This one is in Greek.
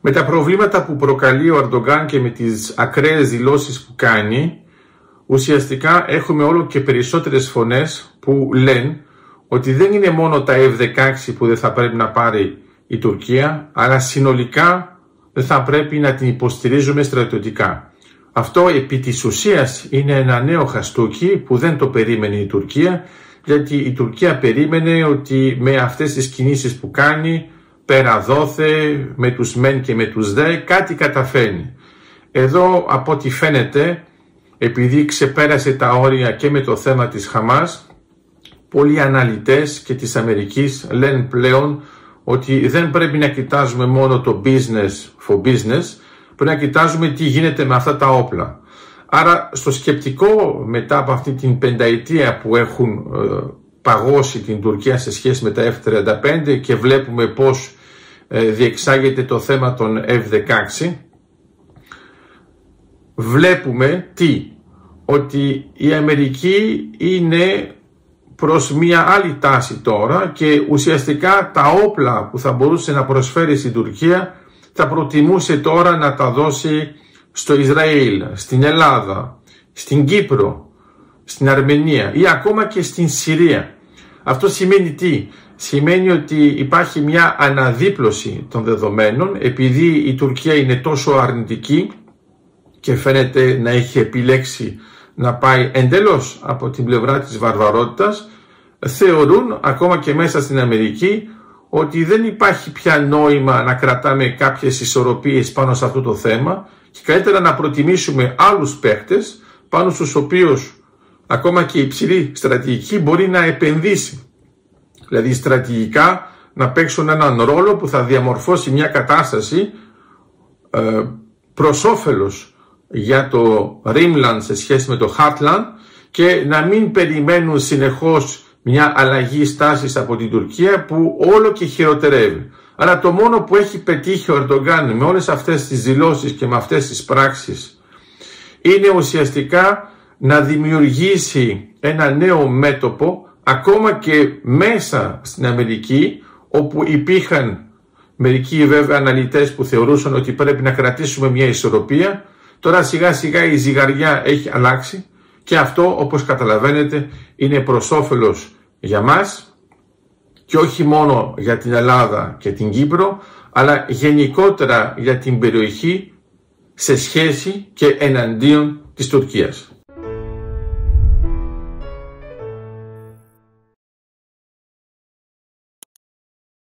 Με τα προβλήματα που προκαλεί ο Αρντογκάν και με τις ακραίες δηλώσεις που κάνει, ουσιαστικά έχουμε όλο και περισσότερες φωνές που λένε ότι δεν είναι μόνο τα F-16 που δεν θα πρέπει να πάρει η Τουρκία, αλλά συνολικά δεν θα πρέπει να την υποστηρίζουμε στρατιωτικά. Αυτό επί της ουσίας είναι ένα νέο χαστούκι που δεν το περίμενε η Τουρκία, γιατί η Τουρκία περίμενε ότι με αυτές τις κινήσεις που κάνει, πέρα δόθε, με τους μεν και με τους δε, κάτι καταφέρνει. Εδώ από ό,τι φαίνεται, επειδή ξεπέρασε τα όρια και με το θέμα της Χαμάς, πολλοί αναλυτές και της Αμερικής λένε πλέον ότι δεν πρέπει να κοιτάζουμε μόνο το business for business, πρέπει να κοιτάζουμε τι γίνεται με αυτά τα όπλα. Άρα στο σκεπτικό μετά από αυτή την πενταετία που έχουν ε, παγώσει την Τουρκία σε σχέση με τα F-35 και βλέπουμε πώς ε, διεξάγεται το θέμα των F-16, βλέπουμε τι, ότι η Αμερική είναι προς μια άλλη τάση τώρα και ουσιαστικά τα όπλα που θα μπορούσε να προσφέρει στην Τουρκία θα προτιμούσε τώρα να τα δώσει στο Ισραήλ, στην Ελλάδα, στην Κύπρο, στην Αρμενία ή ακόμα και στην Συρία. Αυτό σημαίνει τι; Σημαίνει ότι υπάρχει μια αναδίπλωση των δεδομένων επειδή η Τουρκία είναι τόσο αρνητική και φαίνεται να έχει επιλέξει να πάει εντελώς από την πλευρά της βαρβαρότητας θεωρούν ακόμα και μέσα στην Αμερική ότι δεν υπάρχει πια νόημα να κρατάμε κάποιες ισορροπίες πάνω σε αυτό το θέμα και καλύτερα να προτιμήσουμε άλλους παίχτες πάνω στους οποίους ακόμα και η υψηλή στρατηγική μπορεί να επενδύσει. Δηλαδή στρατηγικά να παίξουν έναν ρόλο που θα διαμορφώσει μια κατάσταση ε, προς όφελος για το Rimland σε σχέση με το Heartland και να μην περιμένουν συνεχώς μια αλλαγή στάσης από την Τουρκία που όλο και χειροτερεύει. Αλλά το μόνο που έχει πετύχει ο Ερντογκάν με όλες αυτές τις δηλώσεις και με αυτές τις πράξεις είναι ουσιαστικά να δημιουργήσει ένα νέο μέτωπο ακόμα και μέσα στην Αμερική όπου υπήρχαν μερικοί βέβαια αναλυτές που θεωρούσαν ότι πρέπει να κρατήσουμε μια ισορροπία τώρα σιγά σιγά η ζυγαριά έχει αλλάξει και αυτό όπως καταλαβαίνετε είναι προς όφελος για μας και όχι μόνο για την Ελλάδα και την Κύπρο αλλά γενικότερα για την περιοχή σε σχέση και εναντίον της Τουρκίας.